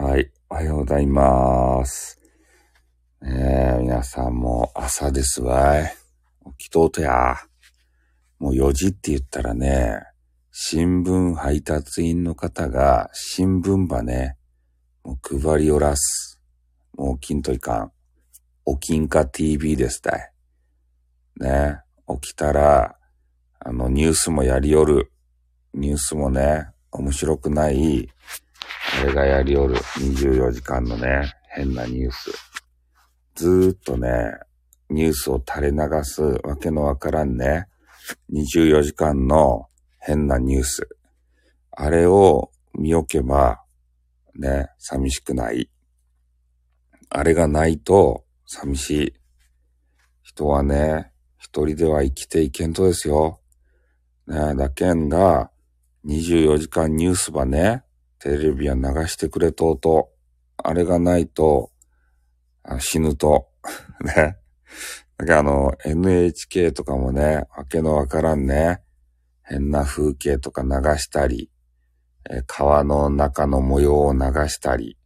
はい。おはようございます。ねえ、皆さんも朝ですわい。起きとうとや。もう4時って言ったらね、新聞配達員の方が新聞ばね、もう配りおらす。もう起きんといかん。起きんか TV ですたい。ね、起きたら、あの、ニュースもやりよる。ニュースもね、面白くない、あれがやりよる。24時間のね、変なニュース。ずーっとね、ニュースを垂れ流すわけのわからんね、24時間の変なニュース。あれを見おけば、ね、寂しくない。あれがないと寂しい。人はね、一人では生きていけんとですよ。ね、だけんが、24時間ニュースばね、テレビは流してくれとうと、あれがないと、死ぬと、ね。だかあの、NHK とかもね、わけのわからんね、変な風景とか流したり、え川の中の模様を流したり、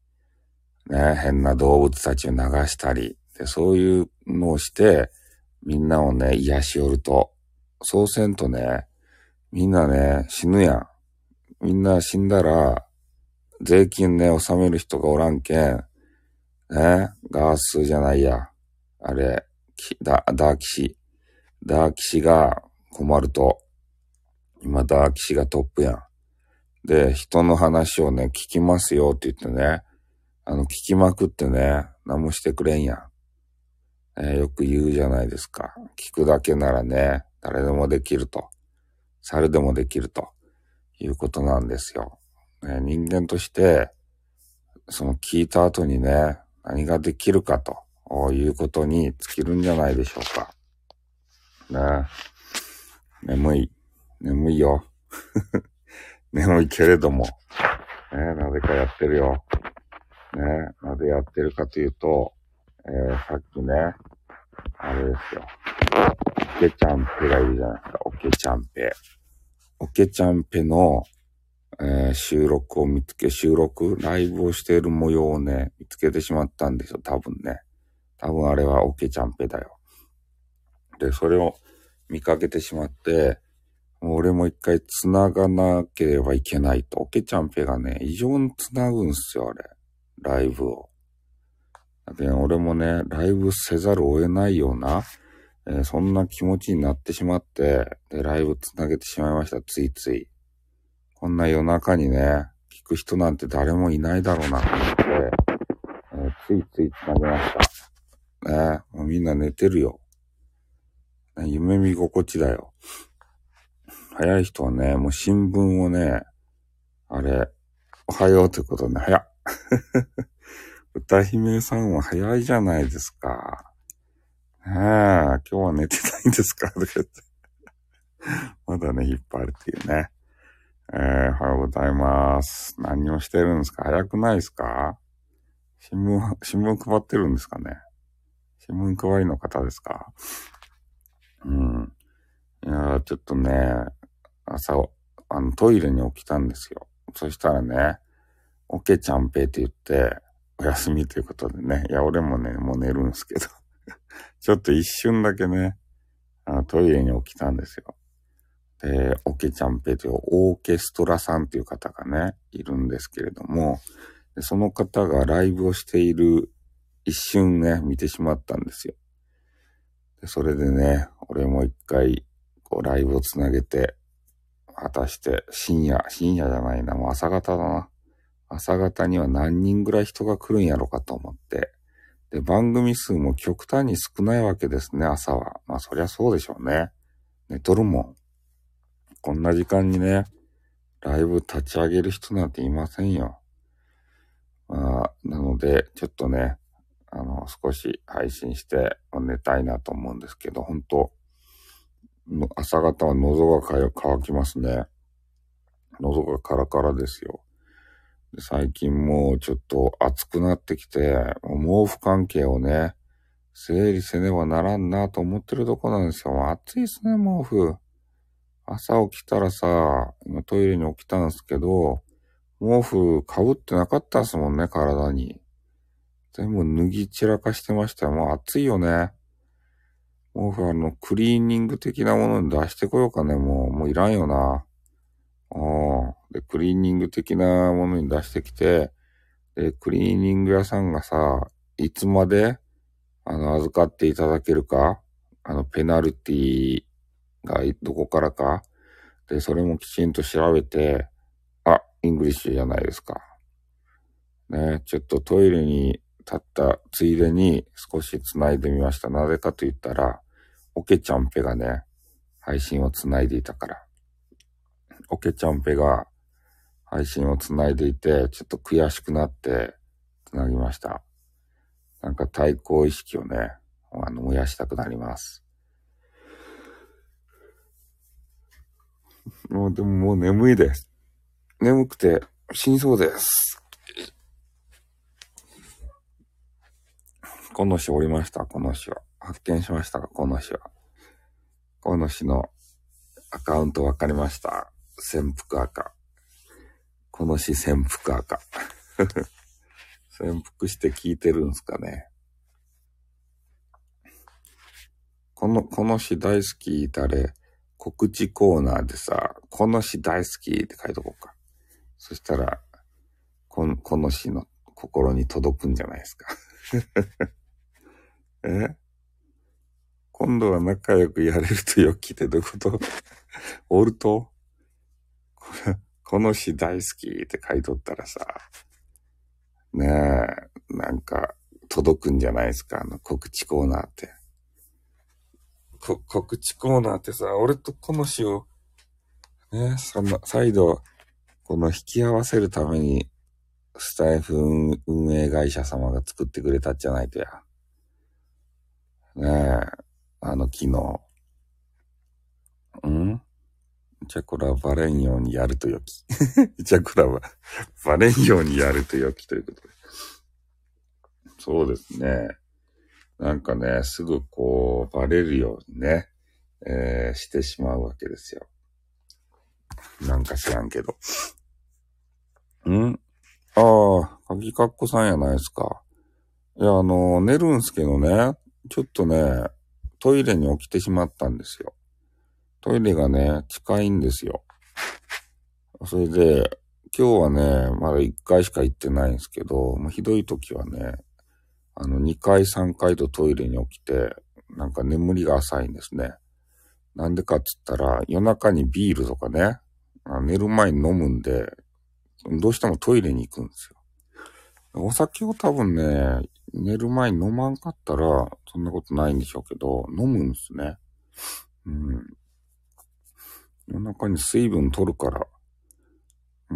ね、変な動物たちを流したり、でそういうのをして、みんなをね、癒しよると、そうせんとね、みんなね、死ぬやん。みんな死んだら、税金ね、納める人がおらんけん、ね、ガースじゃないや。あれ、きダダーキシ。ダーキシが困ると、今ダーキシがトップやん。で、人の話をね、聞きますよって言ってね、あの、聞きまくってね、何もしてくれんやん。えーよく言うじゃないですか。聞くだけならね、誰でもできると。猿でもできるということなんですよ。ね、人間として、その聞いた後にね、何ができるかということに尽きるんじゃないでしょうか。ね眠い。眠いよ。眠いけれども。ねなぜかやってるよ。ねなぜやってるかというと、えーさっきね、あれですよ。オケちゃんぺがいるじゃないですか。オケちゃんぺ。オケちゃんぺの、えー収録を見つけ、収録、ライブをしている模様をね、見つけてしまったんですよ。多分ね。多分あれはオケちゃんぺだよ。で、それを見かけてしまって、も俺も一回繋がなければいけないと。オケちゃんぺがね、異常に繋ぐんすよ、あれ。ライブを。だけど俺もね、ライブせざるを得ないような、えーそんな気持ちになってしまって、で、ライブつなげてしまいました、ついつい。こんな夜中にね、聞く人なんて誰もいないだろうなと思って、えーついついつなげました。ねもうみんな寝てるよ。夢見心地だよ。早い人はね、もう新聞をね、あれ、おはようってことね、早っ。歌姫さんは早いじゃないですか。ねえ、今日は寝てないんですか？とか言って。まだね、引っ張るっていうね。えー、おはようございます。何をしてるんですか？早くないですか？新聞、新聞配ってるんですかね？新聞配りの方ですか？うん。いやー、ちょっとね、朝、あの、トイレに起きたんですよ。そしたらね、オケちゃんぺって言って、お休みということでね。いや、俺もね、もう寝るんですけど。ちょっと一瞬だけね、あのトイレに起きたんですよ。で、オケちゃんぺというオーケストラさんという方がね、いるんですけれども、その方がライブをしている一瞬ね、見てしまったんですよ。でそれでね、俺も一回、こう、ライブをつなげて、果たして、深夜、深夜じゃないな、もう朝方だな。朝方には何人ぐらい人が来るんやろかと思って。で、番組数も極端に少ないわけですね、朝は。まあ、そりゃそうでしょうね。寝とるもん。こんな時間にね、ライブ立ち上げる人なんていませんよ。まあ、なので、ちょっとね、あの、少し配信して寝たいなと思うんですけど、本当の朝方は喉がかよ乾きますね。喉がカラカラですよ。最近もうちょっと暑くなってきて、毛布関係をね、整理せねばならんなと思ってるとこなんですよ。暑いですね、毛布。朝起きたらさ、今トイレに起きたんですけど、毛布かぶってなかったですもんね、体に。全部脱ぎ散らかしてましたよ。もう暑いよね。毛布あの、クリーニング的なものに出してこようかね。もう、もういらんよな。うん。で、クリーニング的なものに出してきて、で、クリーニング屋さんがさ、いつまで、あの、預かっていただけるか、あの、ペナルティがどこからか、で、それもきちんと調べて、あ、 English じゃないですか。ね、ちょっとトイレに立ったついでに少し繋いでみました。なぜかと言ったら、オケちゃんぺがね、配信を繋いでいたから。オケちゃんぺが配信を繋いでいて、ちょっと悔しくなって繋ぎました。なんか対抗意識をね、あの、燃やしたくなります。もう、でももう眠いです。眠くて死にそうです。この詩おりました、この詩は。発見しましたか、この詩は。この詩のアカウントわかりました。潜伏赤。この詩潜伏赤。潜伏して聞いてるんすかね。この、この詩大好き誰告知コーナーでさ、この詩大好きって書いとこうか。そしたら、この、この詩の心に届くんじゃないですか。え？今度は仲良くやれるとよきってどういうこと？オルトこの詩大好きって書いとったらさ、ねえ、なんか届くんじゃないですか、あの告知コーナーって。こ告知コーナーってさ、俺とこの詩を、ね、その、再度、この引き合わせるために、スタイフ運営会社様が作ってくれたんじゃないとや。ねえ、あの、昨日。ん？じゃこらバレんようにやるとよき。じゃこらはバレんようにやるとよきということで。そうですね。なんかね、すぐこう、バレるようにね、えー、してしまうわけですよ。なんか知らんけど。ん？ああ、鍵かっこさんやないですか。いや、あの、寝るんすけどね、ちょっとね、トイレに起きてしまったんですよ。トイレがね、近いんですよ。それで、今日はね、まだ1回しか行ってないんですけど、もうひどい時はね、あの、2回3回とトイレに起きて、なんか眠りが浅いんですね。なんでかって言ったら、夜中にビールとかね、寝る前に飲むんで、どうしてもトイレに行くんですよ。お酒を多分ね、寝る前に飲まんかったら、そんなことないんでしょうけど、飲むんですね。うん。夜中に水分取るから。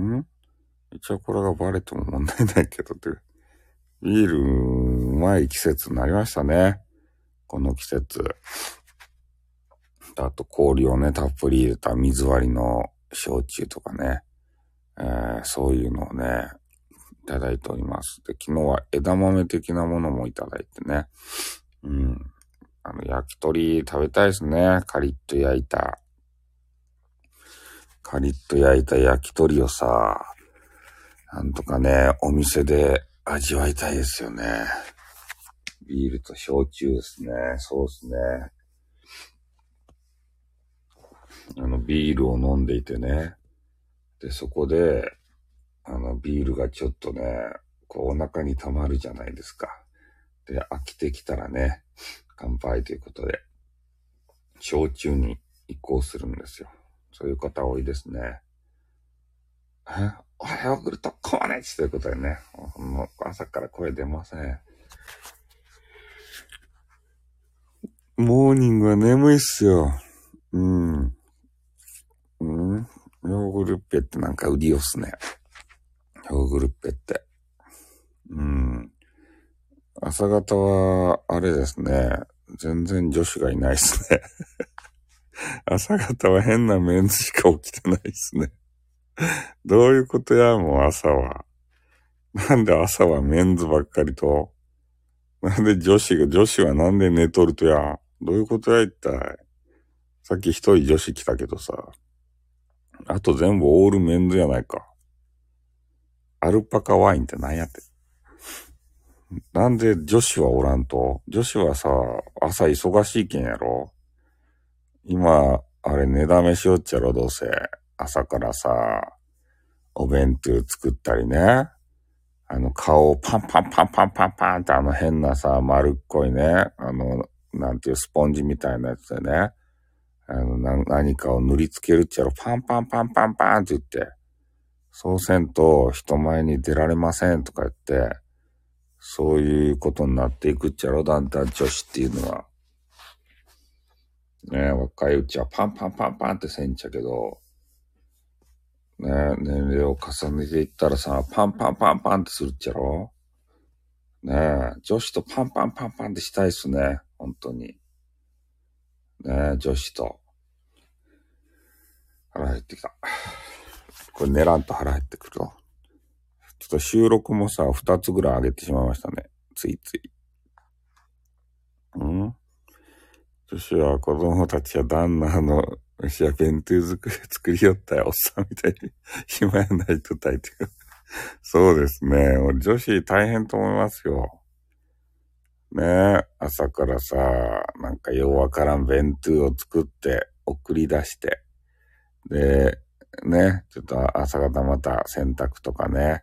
ん？一応これがバレても問題ないけどって。ビール、うまい季節になりましたね。この季節。あと氷をね、たっぷり入れた水割りの焼酎とかね。えー、そういうのをね、いただいております。で、昨日は枝豆的なものもいただいてね。うん。あの、焼き鳥食べたいですね。カリッと焼いた。カリッと焼いた焼き鳥をさ、なんとかね、お店で味わいたいですよね。ビールと焼酎ですね。そうですね。あの、ビールを飲んでいてね。で、そこで、あの、ビールがちょっとね、こうお腹に溜まるじゃないですか。で、飽きてきたらね、乾杯ということで、焼酎に移行するんですよ。そういう方多いですね。え？おはようグルトコマネチということでね、もう朝から声出ません。モーニングは眠いっすよ。うん。うん。ヨーグルッペってなんか売りよっすね。ヨーグルッペって。うん。朝方は、あれですね。全然女子がいないっすね。朝方は変なメンズしか起きてないっすね。どういうことや、もう朝は。なんで朝はメンズばっかりと。なんで女子が、女子はなんで寝とるとや。どういうことや、一体。さっき一人女子来たけどさ。あと全部オールメンズやないか。アルパカワインって何やって。なんで女子はおらんと？女子はさ、朝忙しいけんやろ？今、あれ、寝だめしよっちゃろ、どうせ。朝からさ、お弁当作ったりね。あの、顔をパンパンパンパンパンパンってあの変なさ、丸っこいね、あの、なんていうスポンジみたいなやつでね、あの、な何かを塗りつけるっちゃろ、パンパンパンパンパンって言って、そうせんと人前に出られませんとか言って、そういうことになっていくっちゃろ、だんだん女子っていうのは。ね若いうちは。パンパンパンパンってせんちゃけど、ね年齢を重ねていったらさ、パンパンパンパンってするっちゃろ。ねえ、女子とパンパンパンパンってしたいっすね。本当に。ねえ、女子と。腹減ってきた。これ寝らんと腹減ってくると。ちょっと収録もさ、二つぐらい上げてしまいましたね。ついつい。うん？女子は子供たちは旦那の私は弁当作り、作りよったよ、おっさんみたいに。暇やないと大抵。そうですね。俺女子大変と思いますよ。ね、朝からさ、なんかようわからん弁当を作って送り出して、で、ね、ちょっと朝方また洗濯とかね、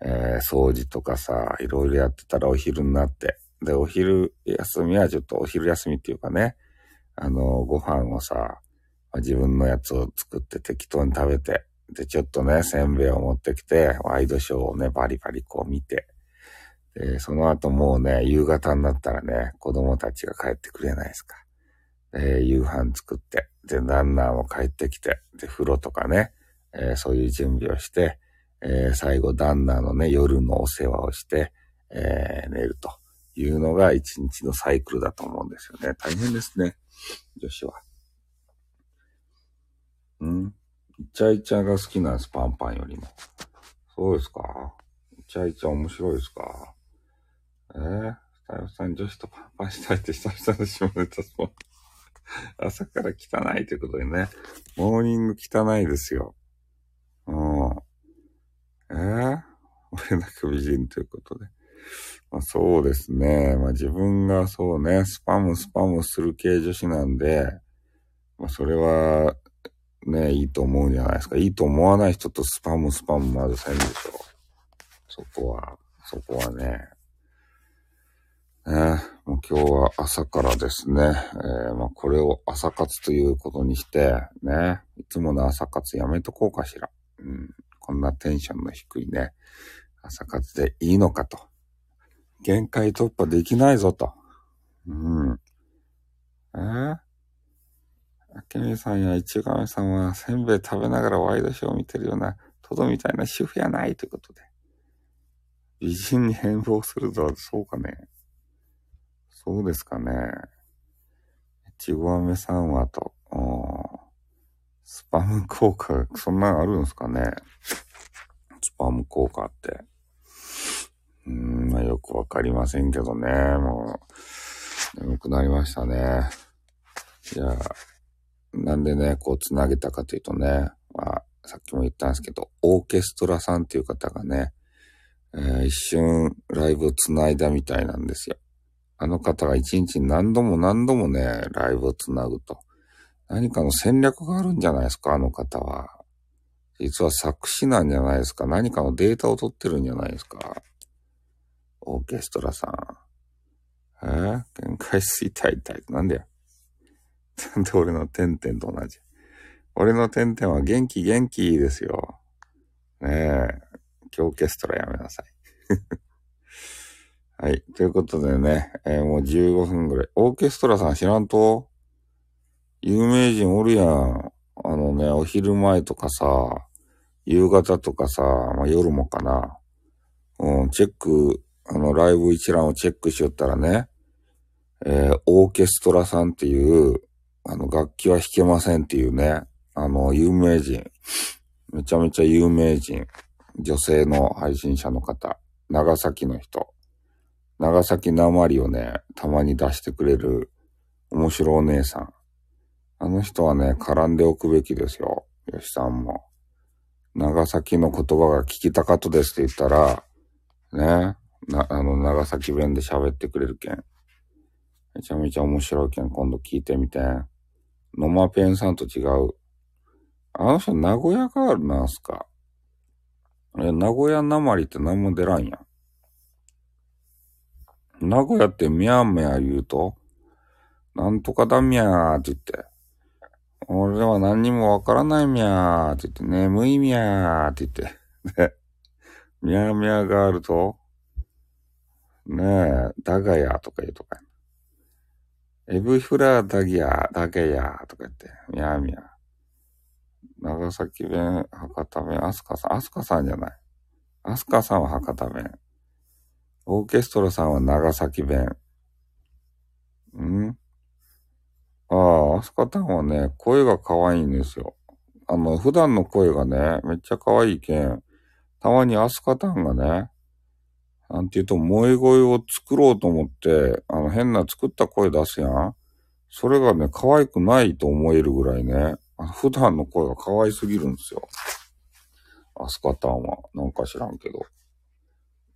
えー、掃除とかさ、いろいろやってたらお昼になって、で、お昼休みはちょっとお昼休みっていうかね、あの、ご飯をさ、自分のやつを作って適当に食べて、で、ちょっとね、せんべいを持ってきて、ワイドショーをね、バリバリこう見て、で、その後もうね、夕方になったらね、子供たちが帰ってくれないですか。で、夕飯作って、で、旦那も帰ってきて、で、風呂とかね、えー、そういう準備をして、えー、最後旦那のね、夜のお世話をして、えー、寝るというのが一日のサイクルだと思うんですよね。大変ですね、女子は。ん？イチャイチャが好きなんです、パンパンよりも。そうですか？イチャイチャ面白いですか？えー、スタイルさん女子とパンパンしたいって久々の下ネタスポン。朝から汚いということでね。モーニング汚いですよ。うん。えー、俺だけ美人ということで。まあ、そうですね。まあ自分がそうね、スパムスパムする系女子なんで、まあそれはね、いいと思うんじゃないですか。いいと思わない人とスパムスパムまずせんでしょ。そこは、そこはね。ね、もう今日は朝からですね、えー、まあこれを朝活ということにして、ね、いつもの朝活やめとこうかしら。うん、こんなテンションの低いね、朝活でいいのかと。限界突破できないぞと。うん。えー明美さんや市亀さんはせんべい食べながらワイドショーを見てるようなトドみたいな主婦やないということで。美人に変貌するとはそうかね。そうですかね。ちごあめさんはと、スパム効果、そんなのあるんですかね。スパム効果って。うーん、まあ、よくわかりませんけどね。もう、眠くなりましたね。じゃあ、なんでね、こう繋げたかというとね、まあ、さっきも言ったんですけど、オーケストラさんっていう方がね、えー、一瞬ライブを繋いだみたいなんですよ。あの方が一日に何度も何度もね、ライブを繋ぐと。何かの戦略があるんじゃないですか、あの方は。実は作詞なんじゃないですか。何かのデータを取ってるんじゃないですか。オーケストラさん。え？ー、限界水体体なんでや。なんで俺のてんてんと同じ。俺のてんてんは元気元気ですよ。ねえ。今日オーケストラやめなさい。はい。ということでね、えー、もう15分ぐらい。オーケストラさん知らんと？有名人おるやん。あのね、お昼前とかさ、夕方とかさ、まあ、夜もかな。うん、チェック、あの、ライブ一覧をチェックしよったらね、えー、オーケストラさんっていう、あの、楽器は弾けませんっていうね、あの、有名人、めちゃめちゃ有名人、女性の配信者の方、長崎の人、長崎なまりをね、たまに出してくれる面白お姉さん。あの人はね、絡んでおくべきですよ。吉さんも。長崎の言葉が聞きたかったですって言ったら、ね、な、あの、長崎弁で喋ってくれるけん。めちゃめちゃ面白いけん、今度聞いてみて。ノマペンさんと違う。あの人、名古屋ガールなんすか？え、名古屋なまりって何も出らんやん。名古屋ってミャーミャー言うと、なんとかだみゃーって言って、俺は何にもわからないみゃーって言って、眠いみゃーって言って、ね、みゃーみゃーガールと、ねえ、だがやとか言うとか。エブフラダギア、だけやとか言って、みゃーみゃー。長崎弁、博多弁、アスカさん、アスカさんじゃない。アスカさんは博多弁。オーケストラさんは長崎弁。ん？ああ、アスカタンはね、声が可愛いんですよ。あの、普段の声がね、めっちゃ可愛いけん、たまにアスカタンがね、なんて言うと、萌え声を作ろうと思って、あの、変な作った声出すやん。それがね、可愛くないと思えるぐらいね、普段の声が可愛すぎるんですよ。アスカタンは。なんか知らんけど。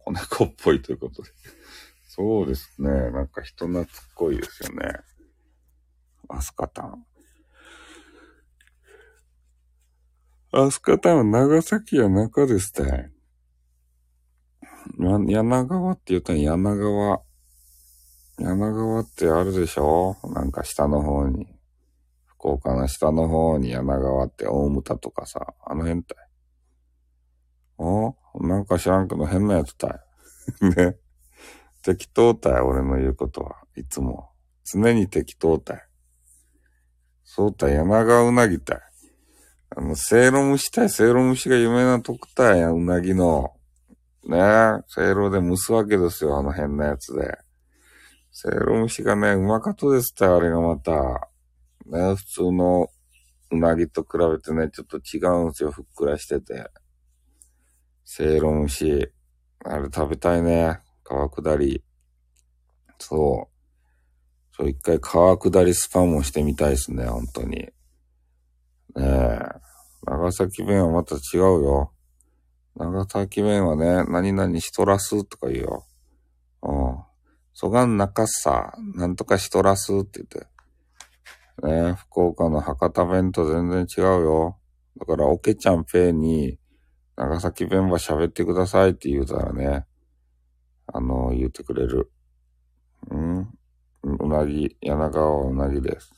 子猫っぽいということで。そうですね。なんか人懐っこいですよね。アスカタン。アスカタンは長崎や中ですって。柳川って言ったら柳川。柳川ってあるでしょ？なんか下の方に。福岡の下の方に柳川って大牟田とかさ、あの辺たい。お？なんか知らんけど変なやつたい。ね。適当たい、俺の言うことは。いつも。常に適当たい。そうたい、柳川うなぎたい。あの、せいろ蒸したい、せいろ蒸しが有名なとこたい、うなぎの。ねえ、せいろで蒸すわけですよ、あの変なやつで。せいろ蒸しがね、うまかったですたあれがまた。ね、普通のうなぎと比べてね、ちょっと違うんですよ、ふっくらしてて。せいろ蒸し。あれ食べたいね。川下り。そう。そう、一回川下りスパもしてみたいですね、本当に。ねえ。長崎弁はまた違うよ。長崎弁はね、何々しとらすとか言うよ。うん。そがんなかっさ、なんとかしとらすって言って。ねえ福岡の博多弁と全然違うよ。だから、おけちゃんぺイに、長崎弁は喋ってくださいって言うたらね、あの、言ってくれる。うん？うなぎ、柳川はうなぎです。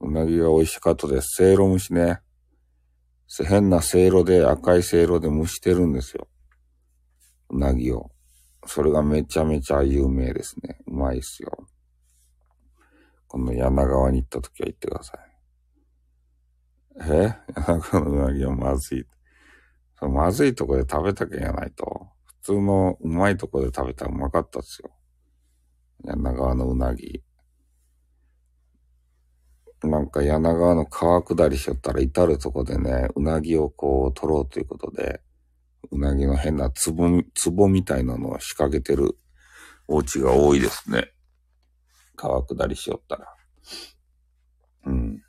うなぎが美味しかったです。せいろ蒸しね。変なせいろで、赤いせいろで蒸してるんですよ。うなぎを。それがめちゃめちゃ有名ですね。うまいっすよ。今度柳川に行った時は行ってください。え？柳川のうなぎはまずい。まずいとこで食べたけんやないと。普通のうまいとこで食べたらうまかったっすよ。柳川のうなぎ。なんか柳川の川下りしよったら至るとこでね、うなぎをこう取ろうということで、うなぎの変な壺、壺みたいなのを仕掛けてるお家が多いですね。川下りしよったら。うん。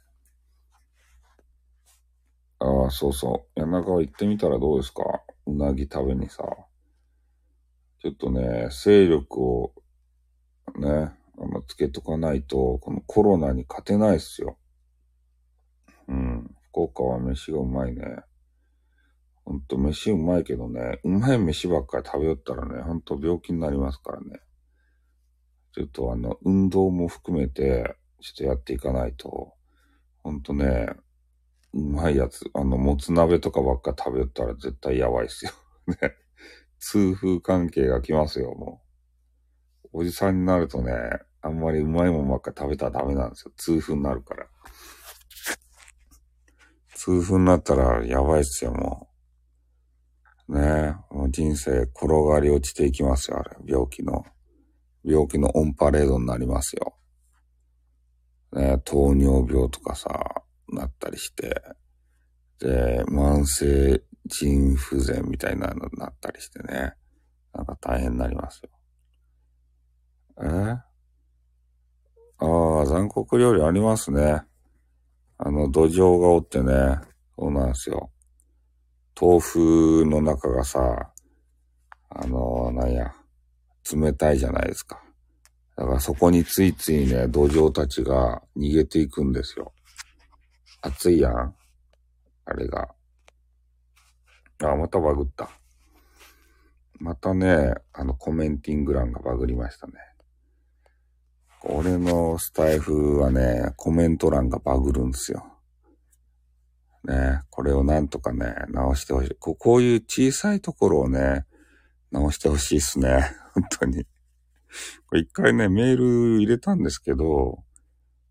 ああ、そうそう。柳川行ってみたらどうですか？うなぎ食べにさ。ちょっとね、勢力をね、あの、つけとかないと、このコロナに勝てないっすよ。うん。福岡は飯がうまいね。ほんと飯うまいけどね、うまい飯ばっかり食べよったらね、ほんと病気になりますからね。ちょっとあの、運動も含めて、ちょっとやっていかないと、ほんとね、うまいやつ、あの、もつ鍋とかばっか食べたら絶対やばいっすよ。ね。痛風関係が来ますよ、もう。おじさんになるとね、あんまりうまいもんばっか食べたらダメなんですよ。痛風になるから。痛風になったらやばいっすよ、もう。ねえ、もう人生転がり落ちていきますよ、あれ。病気の。病気のオンパレードになりますよ。ね糖尿病とかさ、なったりして。で、慢性腎不全みたいなのになったりしてね。なんか大変になりますよ。え？ああ、残酷料理ありますね。あの、土壌がおってね。そうなんですよ。豆腐の中がさ、あのなんや、冷たいじゃないですか。だからそこについついね、土壌たちが逃げていくんですよ。暑いやん。あれが。あ、またバグった。またね、あのコメンティング欄がバグりましたね。俺のスタイフはね、コメント欄がバグるんですよ。ね、これをなんとかね、直してほしい。ここういう小さいところをね、直してほしいっすね。本当に。これ一回ね、メール入れたんですけど、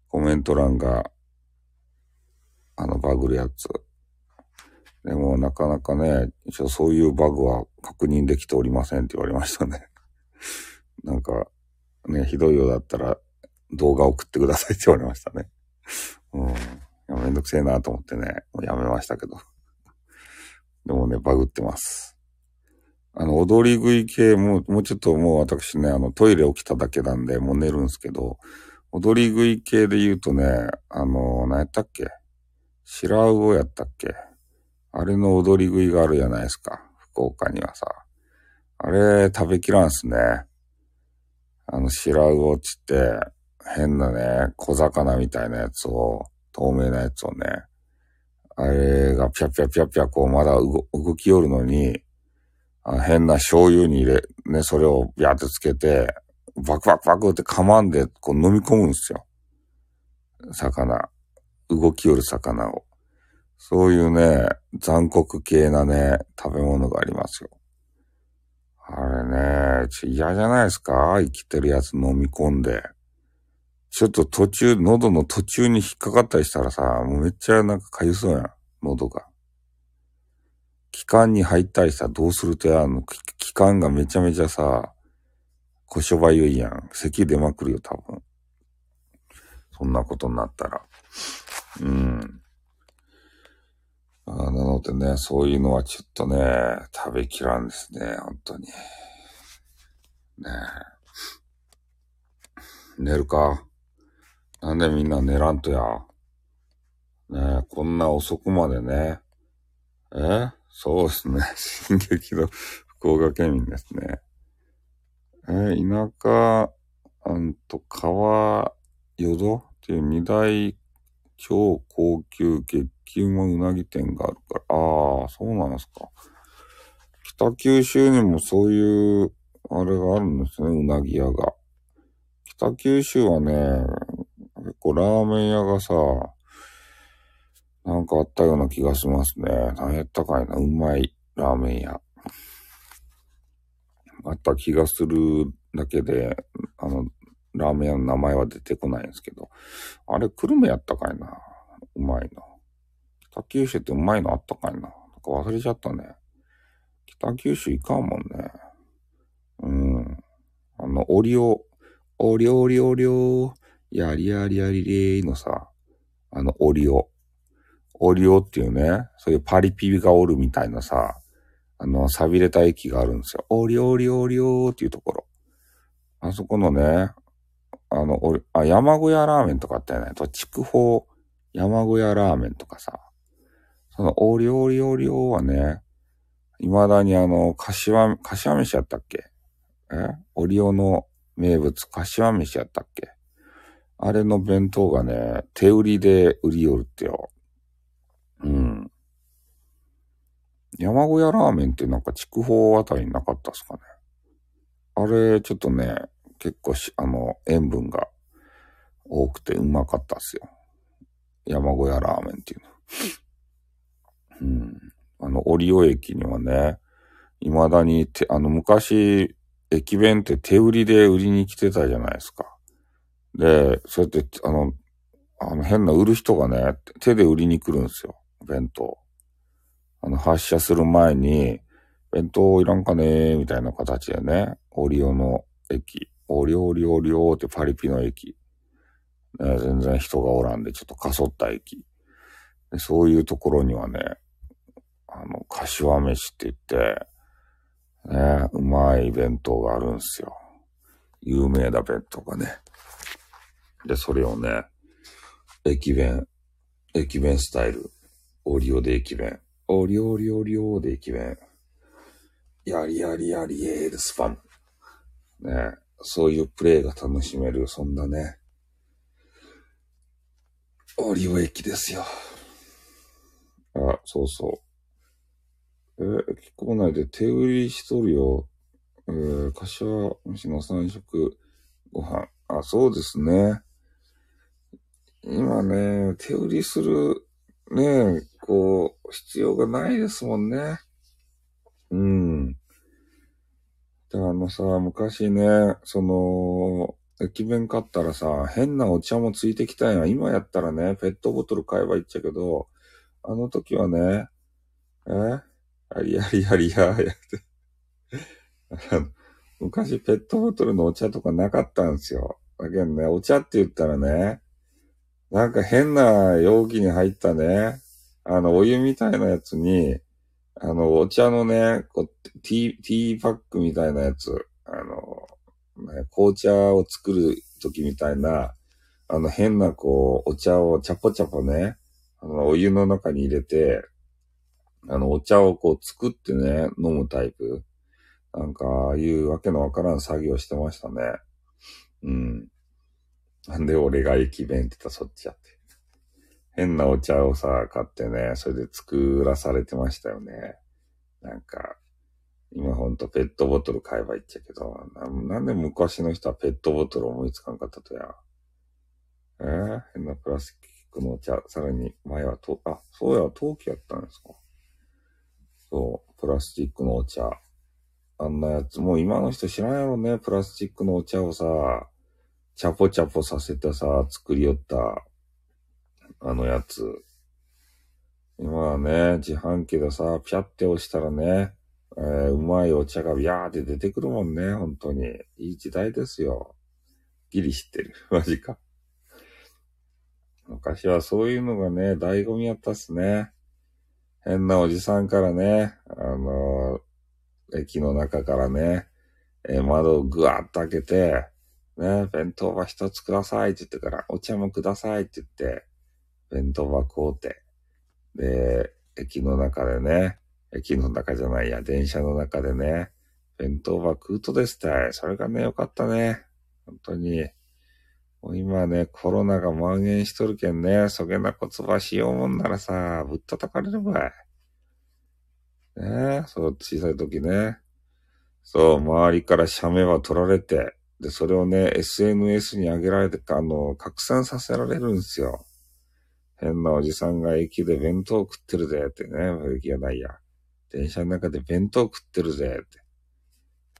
コメント欄が、あの、バグるやつ。でも、なかなかね、一応そういうバグは確認できておりませんって言われましたね。なんか、ね、ひどいようだったら動画送ってくださいって言われましたね。うん。めんどくせえなと思ってね、もうやめましたけど。でもね、バグってます。あの、踊り食い系も、もうちょっともう私ね、あの、トイレ起きただけなんで、もう寝るんですけど、踊り食い系で言うとね、あの、何やったっけ？白魚やったっけ？あれの踊り食いがあるじゃないですか。福岡にはさ。あれ、食べきらんすね。あの、白魚っつって、変なね、小魚みたいなやつを、透明なやつをね、あれがぴゃぴゃぴゃぴゃこうまだ動きよるのに、あ変な醤油に入れ、ね、それをビャーってつけて、バクバクバクって噛まんで、こう飲み込むんですよ。魚。動きよる魚を。そういうね、残酷系なね、食べ物がありますよ。あれね、ち嫌じゃないですか？生きてるやつ飲み込んで。ちょっと途中、喉の途中に引っかかったりしたらさ、もうめっちゃなんかかゆそうやん、喉が。気管に入ったりしたらどうするとや、あの、気管がめちゃめちゃさ、こしょばゆいやん。咳出まくるよ、多分。そんなことになったら。うん。あなのでね、そういうのはちょっとね、食べきらんですね、本当に。ねえ。寝るか？なんでみんな寝らんとや？ねえ、こんな遅くまでね。え？そうですね。進撃の福岡県民ですね。え田舎、うんと、川、淀？っていう二大超高級激うまうなぎ店があるから。ああ、そうなんですか。北九州にもそういう、あれがあるんですね、うなぎ屋が。北九州はね、結構ラーメン屋がさ、なんかあったような気がしますね。何やったかいな。うまいラーメン屋。あった気がするだけで、あの、ラーメン屋の名前は出てこないんですけど。あれ、久留米やったかいな。うまいの。北九州ってうまいのあったかいな。なんか忘れちゃったね。北九州行かんもんね。うん。あの、オリオ、オリオリオリオ、やりやりやりれーのさ、あの、オリオ。オリオっていうね、そういうパリピがおるみたいなさ、あの、錆びれた駅があるんですよ。オリオリオリオーっていうところ。あそこのね、あの、あ、山小屋ラーメンとかあったよね。と、筑豊山小屋ラーメンとかさ。その、オリオリオリオはね、未だにあの、柏、柏飯やったっけえオリオの名物、柏飯やったっけあれの弁当がね、手売りで売りよるってよ。うん。山小屋ラーメンってなんか筑豊あたりになかったっすかね。あれ、ちょっとね、結構し、あの、塩分が多くてうまかったっすよ。山小屋ラーメンっていうの。うん。あの、折尾駅にはね、未だにて、あの、昔、駅弁って手売りで売りに来てたじゃないですか。で、そうやって、あの、あの変な売る人がね、手で売りに来るんですよ。弁当。あの、発車する前に、弁当いらんかねみたいな形でね、オリオの駅、オリオリオリオってパリピの駅。ね、全然人がおらんで、ちょっとかそった駅。でそういうところにはね、あの、柏飯って言って、ね、うまい弁当があるんすよ。有名な弁当がね。で、それをね、駅弁、駅弁スタイル、オリオで駅弁。おりょうりょうりょうで駅弁。やりやりやりえーでスパム。ねそういうプレイが楽しめる、そんなね、オリオ駅ですよ。あ、そうそう。えー、駅構内で手売りしとるよ。えー、柏虫の三食ご飯。あ、そうですね。今ね、手売りする、ね、こう、必要がないですもんね。うん。で、あのさ、昔ね、その、駅弁買ったらさ、変なお茶もついてきたんや。今やったらね、ペットボトル買えばいいっちゃけど、あの時はね、え？ありありありや、やって。昔ペットボトルのお茶とかなかったんですよ。だけどね、お茶って言ったらね、なんか変な容器に入ったね、あの、お湯みたいなやつに、あの、お茶のね、こう、ティー、ティーパックみたいなやつ、あの、ね、紅茶を作る時みたいな、あの変なこう、お茶をチャポチャポね、あの、お湯の中に入れて、あの、お茶をこう作ってね、飲むタイプ。なんか、ああいうわけのわからん作業してましたね。うん。なんで俺が駅弁って言ったらそっちやって。変なお茶をさ、買ってね、それで作らされてましたよね。なんか、今ほんとペットボトル買えばいいっちゃけど、ななんで昔の人はペットボトル思いつかんかったとや。えー、変なプラスチックのお茶、さらに前はと、あ、そうや、陶器やったんですか。そう、プラスチックのお茶。あんなやつ、もう今の人知らんやろね、プラスチックのお茶をさ、チャポチャポさせてさ、作りよった、あのやつ。今はね、自販機でさ、ピャって押したらね、えー、うまいお茶がビャーって出てくるもんね、本当に。いい時代ですよ。ギリ知ってる。マジか。昔はそういうのがね、醍醐味やったっすね。変なおじさんからね、あのー、駅の中からね、えー、窓をぐわっと開けて、ね、弁当は一つくださいって言ってから、お茶もくださいって言って、弁当は買うて、で、駅の中でね、駅の中じゃないや、電車の中でね、弁当は食うとですたい。それがね、よかったね。本当に。もう今ね、コロナが蔓延しとるけんね、そげな言葉しようもんならさ、ぶったたかれるばい。ねえ、そう、小さい時ね。そう、周りから写メは取られて、で、それをね、SNS に上げられて、あの、拡散させられるんですよ。変なおじさんが駅で弁当食ってるぜってね、駅がないや。電車の中で弁当食ってるぜって。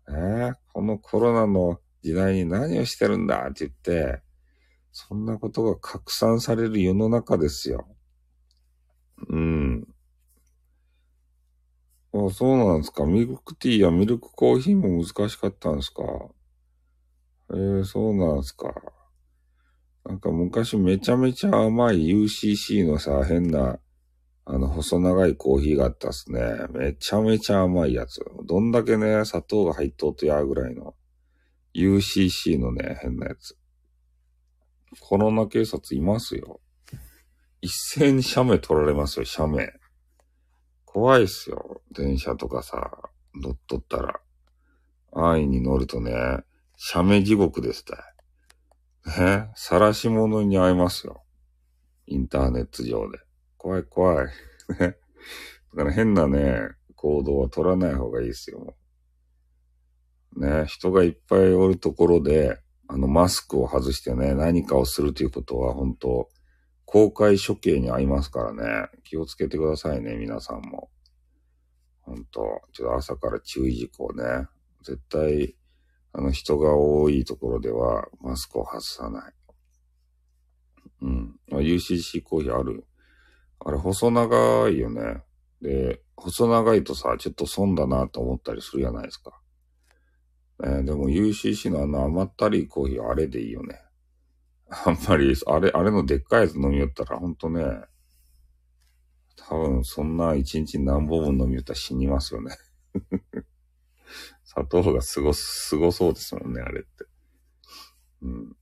えー、このコロナの時代に何をしてるんだって言って、そんなことが拡散される世の中ですよ。うん。あ、そうなんですか。ミルクティーやミルクコーヒーも難しかったんですか。えー、そうなんですか。なんか昔めちゃめちゃ甘い UCC のさ、変なあの、細長いコーヒーがあったっすね。めちゃめちゃ甘いやつ。どんだけね、砂糖が入っとうとやぐらいの。UCC のね、変なやつ。コロナ警察いますよ。一斉に写メ取られますよ、写メ。怖いっすよ。電車とかさ、乗っとったら。安易に乗るとね、写メ地獄ですたい。ね、晒し者に会いますよ。インターネット上で。怖い怖い。ねだから変なね、行動は取らない方がいいですよ。ね、人がいっぱいおるところで、あの、マスクを外してね、何かをするということは、本当公開処刑に合いますからね、気をつけてくださいね、皆さんも。本当ちょっと朝から注意事項ね。絶対、あの、人が多いところでは、マスクを外さない。うん。UCC コーヒーあるあれ、細長いよね。で、細長いとさ、ちょっと損だなと思ったりするじゃないですか。ね、でも UCC のあの甘ったりコーヒーあれでいいよね。あんまり、あれ、あれのでっかいやつ飲みよったらほんとね、多分そんな一日何本も飲みよったら死にますよね。砂糖がすご、すごそうですもんね、あれって。うん。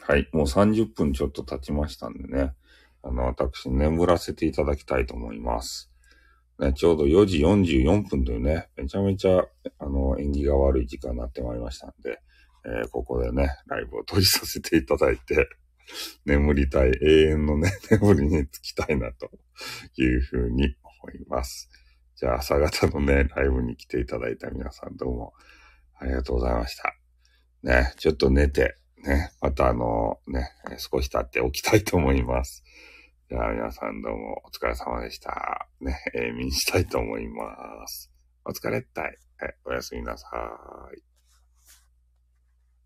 はい。もう30分ちょっと経ちましたんでね。あの、私、眠らせていただきたいと思います。ね、ちょうど4時44分というね、めちゃめちゃ、あの、縁起が悪い時間になってまいりましたんで、えー、ここでね、ライブを閉じさせていただいて、眠りたい、永遠のね、眠りにつきたいな、というふうに思います。じゃあ、朝方のね、ライブに来ていただいた皆さんどうもありがとうございました。ね、ちょっと寝て、ね、またあの、ね、少し経って起きたいと思います。じゃあ皆さんどうもお疲れ様でした。ね、えー、見にしたいと思います。お疲れったい。はい、おやすみなさい。